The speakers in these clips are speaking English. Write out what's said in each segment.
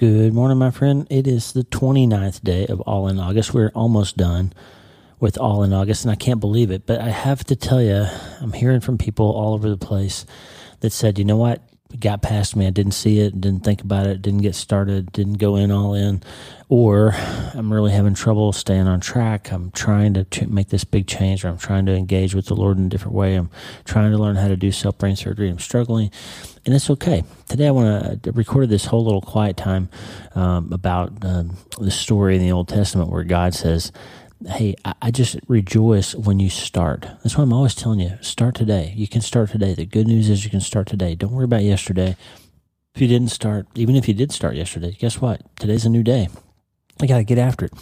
Good morning, my friend. It is the 29th day of All in August. We're almost done with All in August, and I can't believe it. But I have to tell you, I'm hearing from people all over the place that said, you know what? Got past me. I didn't see it, didn't think about it, didn't get started, didn't go in all in. Or I'm really having trouble staying on track. I'm trying to make this big change, or I'm trying to engage with the Lord in a different way. I'm trying to learn how to do self brain surgery. I'm struggling, and it's okay. Today, I want to record this whole little quiet time um, about uh, the story in the Old Testament where God says, hey, I, just rejoice when you start. That's why I'm always telling you, start today. You can start today. The good news is you can start today. Don't worry about yesterday. If you didn't start, even if you did start yesterday, guess what? Today's a new day. I got to get after it.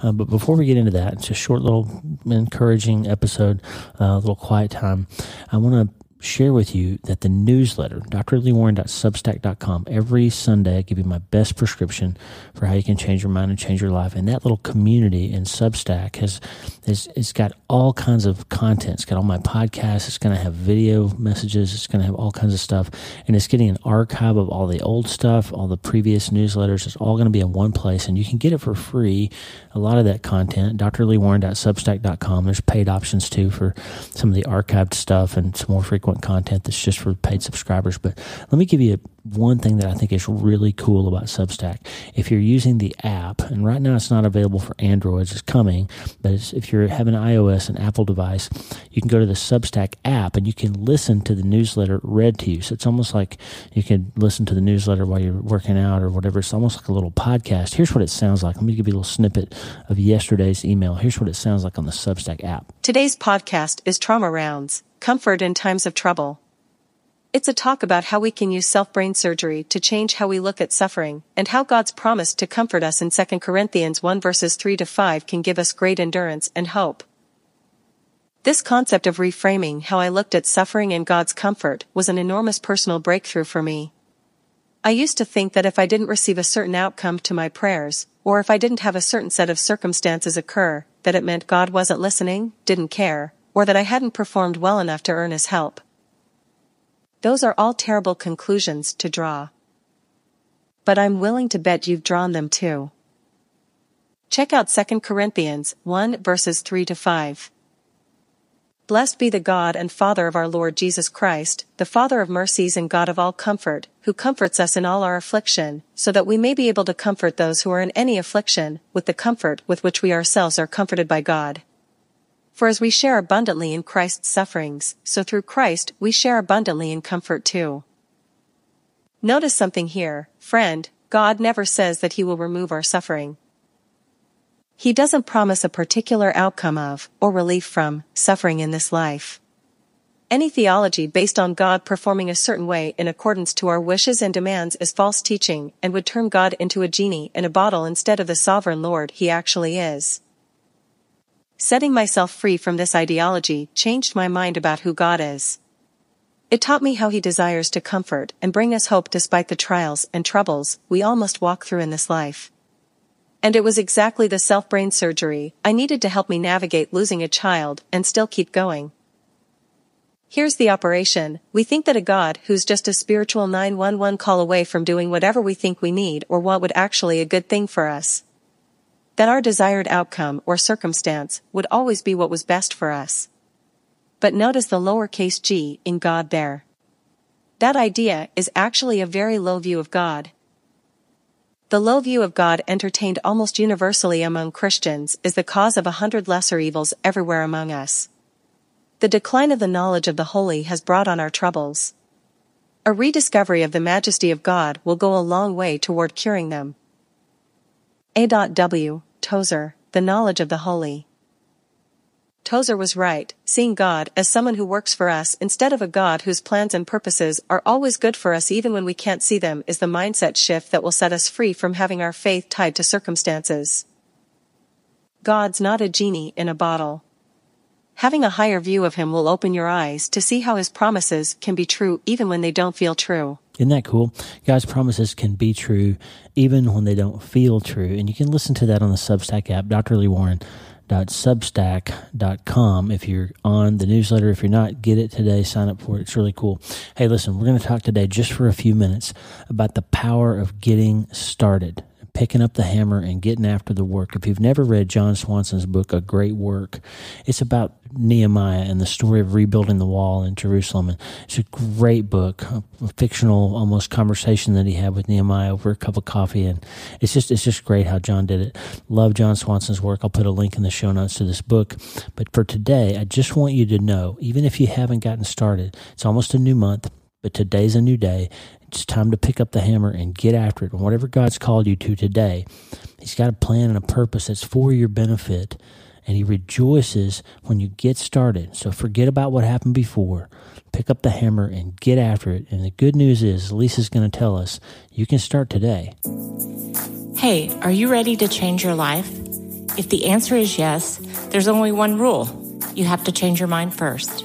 Uh, but before we get into that, it's a short little encouraging episode, uh, a little quiet time. I want to share with you that the newsletter, drleewarren.substack.com, every Sunday I give you my best prescription for how you can change your mind and change your life. And that little community in Substack has, has it's got all kinds of content. It's got all my podcasts. It's going to have video messages. It's going to have all kinds of stuff. And it's getting an archive of all the old stuff, all the previous newsletters. It's all going to be in one place and you can get it for free. A lot of that content, drleewarren.substack.com. There's paid options too for some of the archived stuff and some more frequent frequent content that's just for paid subscribers. But let me give you one thing that I think is really cool about Substack. If you're using the app, and right now it's not available for Androids, it's coming, but it's, if you're having an iOS and Apple device, you can go to the Substack app and you can listen to the newsletter read to you. So it's almost like you can listen to the newsletter while you're working out or whatever. It's almost like a little podcast. Here's what it sounds like. Let me give you a little snippet of yesterday's email. Here's what it sounds like on the Substack app. Today's podcast is Trauma Rounds, Comfort in Times of Trouble. It's a talk about how we can use self-brain surgery to change how we look at suffering and how God's promise to comfort us in 2 Corinthians 1 verses 3 to 5 can give us great endurance and hope. This concept of reframing how I looked at suffering and God's comfort was an enormous personal breakthrough for me. I used to think that if I didn't receive a certain outcome to my prayers, or if I didn't have a certain set of circumstances occur, that it meant God wasn't listening, didn't care, or that I hadn't performed well enough to earn his help. Those are all terrible conclusions to draw. But I'm willing to bet you've drawn them too. Check out 2 Corinthians 1 verses 3 to 5. Blessed be the God and Father of our Lord Jesus Christ, the Father of mercies and God of all comfort, who comforts us in all our affliction, so that we may be able to comfort those who are in any affliction, with the comfort with which we ourselves are comforted by God. For as we share abundantly in Christ's sufferings, so through Christ we share abundantly in comfort too. Notice something here, friend, God never says that he will remove our suffering. He doesn't promise a particular outcome of, or relief from, suffering in this life. Any theology based on God performing a certain way in accordance to our wishes and demands is false teaching and would turn God into a genie in a bottle instead of the sovereign Lord he actually is. Setting myself free from this ideology changed my mind about who God is. It taught me how he desires to comfort and bring us hope despite the trials and troubles we all must walk through in this life. And it was exactly the self-brain surgery I needed to help me navigate losing a child and still keep going. Here's the operation. We think that a God who's just a spiritual 911 call away from doing whatever we think we need or what would actually a good thing for us that our desired outcome or circumstance would always be what was best for us. But notice the lowercase g in God there. That idea is actually a very low view of God. The low view of God entertained almost universally among Christians is the cause of a hundred lesser evils everywhere among us. The decline of the knowledge of the holy has brought on our troubles. A rediscovery of the majesty of God will go a long way toward curing them. A.W. Tozer, the knowledge of the holy. Tozer was right, seeing God as someone who works for us instead of a God whose plans and purposes are always good for us even when we can't see them is the mindset shift that will set us free from having our faith tied to circumstances. God's not a genie in a bottle. Having a higher view of Him will open your eyes to see how His promises can be true even when they don't feel true. Isn't that cool? God's promises can be true even when they don't feel true. And you can listen to that on the Substack app, Dr. Lee Warren www.substack.com. If you're on the newsletter, if you're not, get it today. Sign up for it. It's really cool. Hey, listen, we're going to talk today just for a few minutes about the power of getting started picking up the hammer and getting after the work. If you've never read Jon Swanson's book, A Great Work, it's about Nehemiah and the story of rebuilding the wall in Jerusalem. And it's a great book, a fictional almost conversation that he had with Nehemiah over a cup of coffee. And it's just, it's just great how Jon did it. Love Jon Swanson's work. I'll put a link in the show notes to this book. But for today, I just want you to know, even if you haven't gotten started, it's almost a new month. But today's a new day. It's time to pick up the hammer and get after it. And whatever God's called you to today, He's got a plan and a purpose that's for your benefit. And He rejoices when you get started. So forget about what happened before. Pick up the hammer and get after it. And the good news is, Lisa's going to tell us you can start today. Hey, are you ready to change your life? If the answer is yes, there's only one rule you have to change your mind first.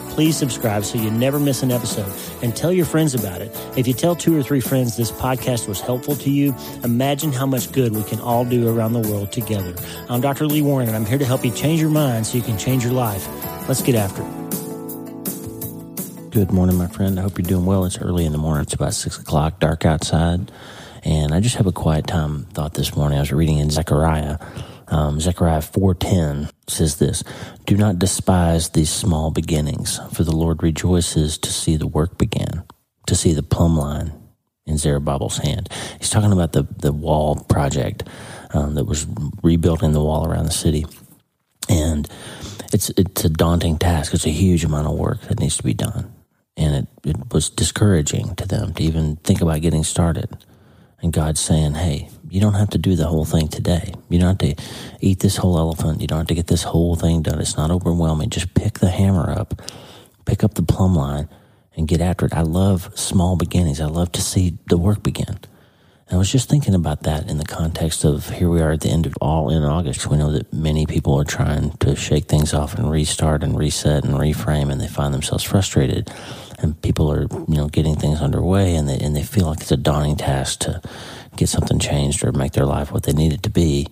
please subscribe so you never miss an episode and tell your friends about it. If you tell two or three friends this podcast was helpful to you, imagine how much good we can all do around the world together. I'm Dr. Lee Warren and I'm here to help you change your mind so you can change your life. Let's get after it. Good morning, my friend. I hope you're doing well. It's early in the morning. It's about six o'clock, dark outside. And I just have a quiet time thought this morning. I was reading in Zechariah um, Zechariah 4.10 says this, Do not despise these small beginnings, for the Lord rejoices to see the work begin, to see the plumb line in Zerubbabel's hand. He's talking about the, the wall project um, that was rebuilding the wall around the city. And it's, it's a daunting task. It's a huge amount of work that needs to be done. And it, it was discouraging to them to even think about getting started. And God's saying, hey, you don't have to do the whole thing today. You don't have to eat this whole elephant. You don't have to get this whole thing done. It's not overwhelming. Just pick the hammer up, pick up the plumb line, and get after it. I love small beginnings. I love to see the work begin. And I was just thinking about that in the context of here we are at the end of all in August. We know that many people are trying to shake things off and restart and reset and reframe, and they find themselves frustrated and people are you know getting things underway and they and they feel like it's a daunting task to get something changed or make their life what they need it to be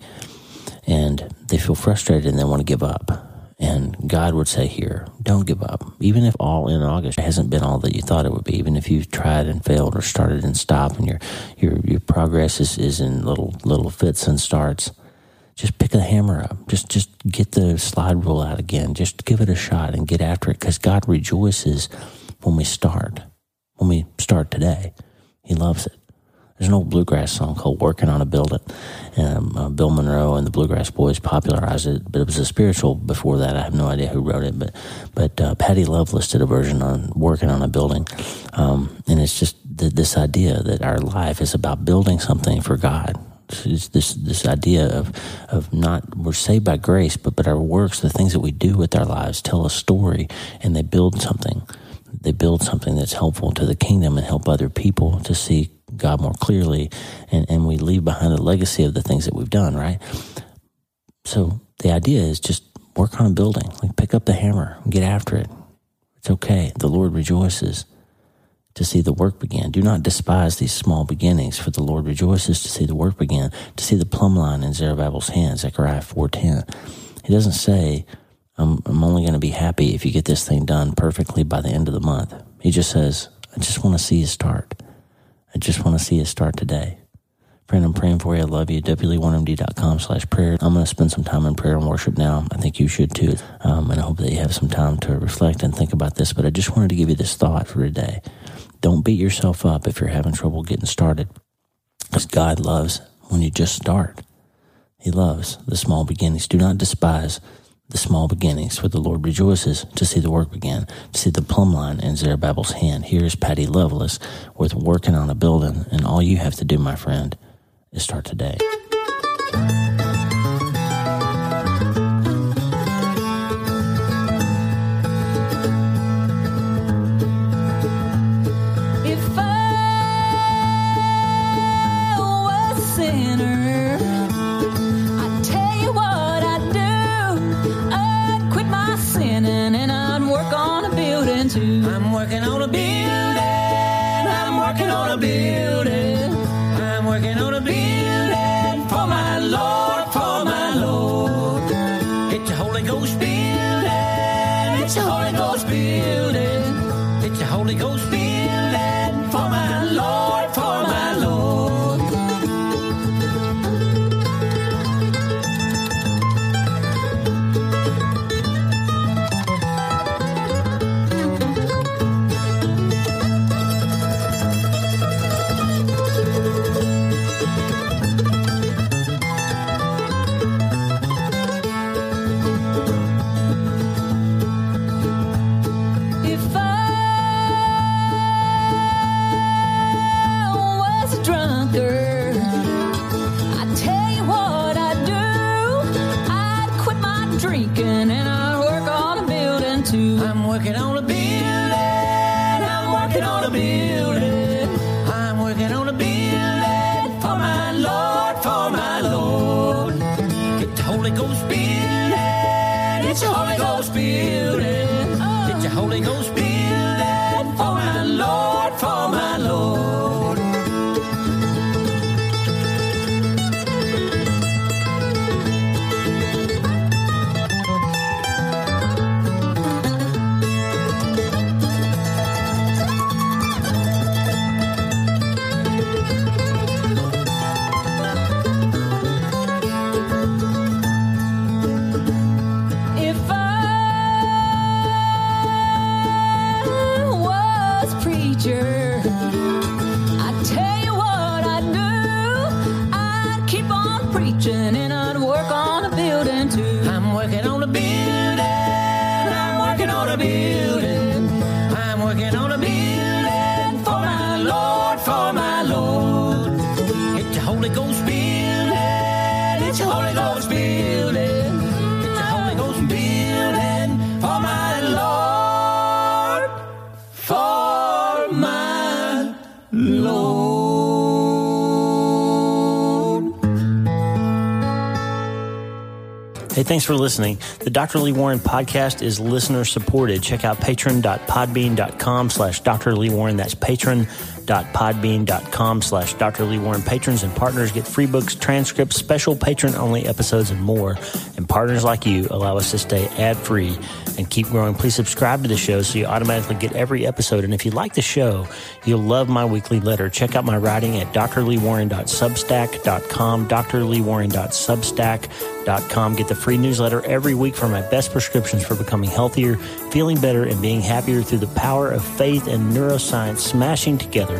and they feel frustrated and they want to give up and God would say here, don't give up. Even if all in August hasn't been all that you thought it would be, even if you've tried and failed or started and stopped and your your your progress is, is in little little fits and starts, just pick the hammer up. Just just get the slide rule out again. Just give it a shot and get after it because God rejoices when we start, when we start today. He loves it. There's an old bluegrass song called "Working on a Building." Um, uh, Bill Monroe and the Bluegrass Boys popularized it, but it was a spiritual before that. I have no idea who wrote it, but but uh, Patty Loveless did a version on "Working on a Building," um, and it's just th- this idea that our life is about building something for God. It's this this idea of of not we're saved by grace, but but our works, the things that we do with our lives, tell a story, and they build something they build something that's helpful to the kingdom and help other people to see God more clearly. And, and we leave behind a legacy of the things that we've done, right? So the idea is just work on building, like pick up the hammer get after it. It's okay. The Lord rejoices to see the work begin. Do not despise these small beginnings, for the Lord rejoices to see the work begin, to see the plumb line in Zerubbabel's hands, Zechariah 4.10. He doesn't say, I'm, I'm only going to be happy if you get this thing done perfectly by the end of the month. He just says, I just want to see you start. I just want to see you start today. Friend, I'm praying for you. I love you. wleewarrenmd.com slash prayer. I'm going to spend some time in prayer and worship now. I think you should too. Um, and I hope that you have some time to reflect and think about this. But I just wanted to give you this thought for today. Don't beat yourself up if you're having trouble getting started, because God loves when you just start. He loves the small beginnings. Do not despise the small beginnings, for the Lord rejoices to see the work begin, to see the plumb line in Zerubbabel's hand. Here is Patty Loveless with working on a building, and all you have to do, my friend, is start today. Ghost building. It's a Holy Ghost building It's a Holy Ghost building. It's a Holy Ghost thanks for listening. The Dr. Lee Warren podcast is listener supported. Check out patron.podbean.com slash Dr. Lee Warren. That's patron.podbean.com slash Dr. Lee Warren. Patrons and partners get free books, transcripts, special patron only episodes, and more. And partners like you allow us to stay ad free and keep growing. Please subscribe to the show so you automatically get every episode. And if you like the show, you'll love my weekly letter. Check out my writing at drleewarren.substack.com, drleewarren.substack.com. Get the free newsletter every week for my best prescriptions for becoming healthier, feeling better, and being happier through the power of faith and neuroscience smashing together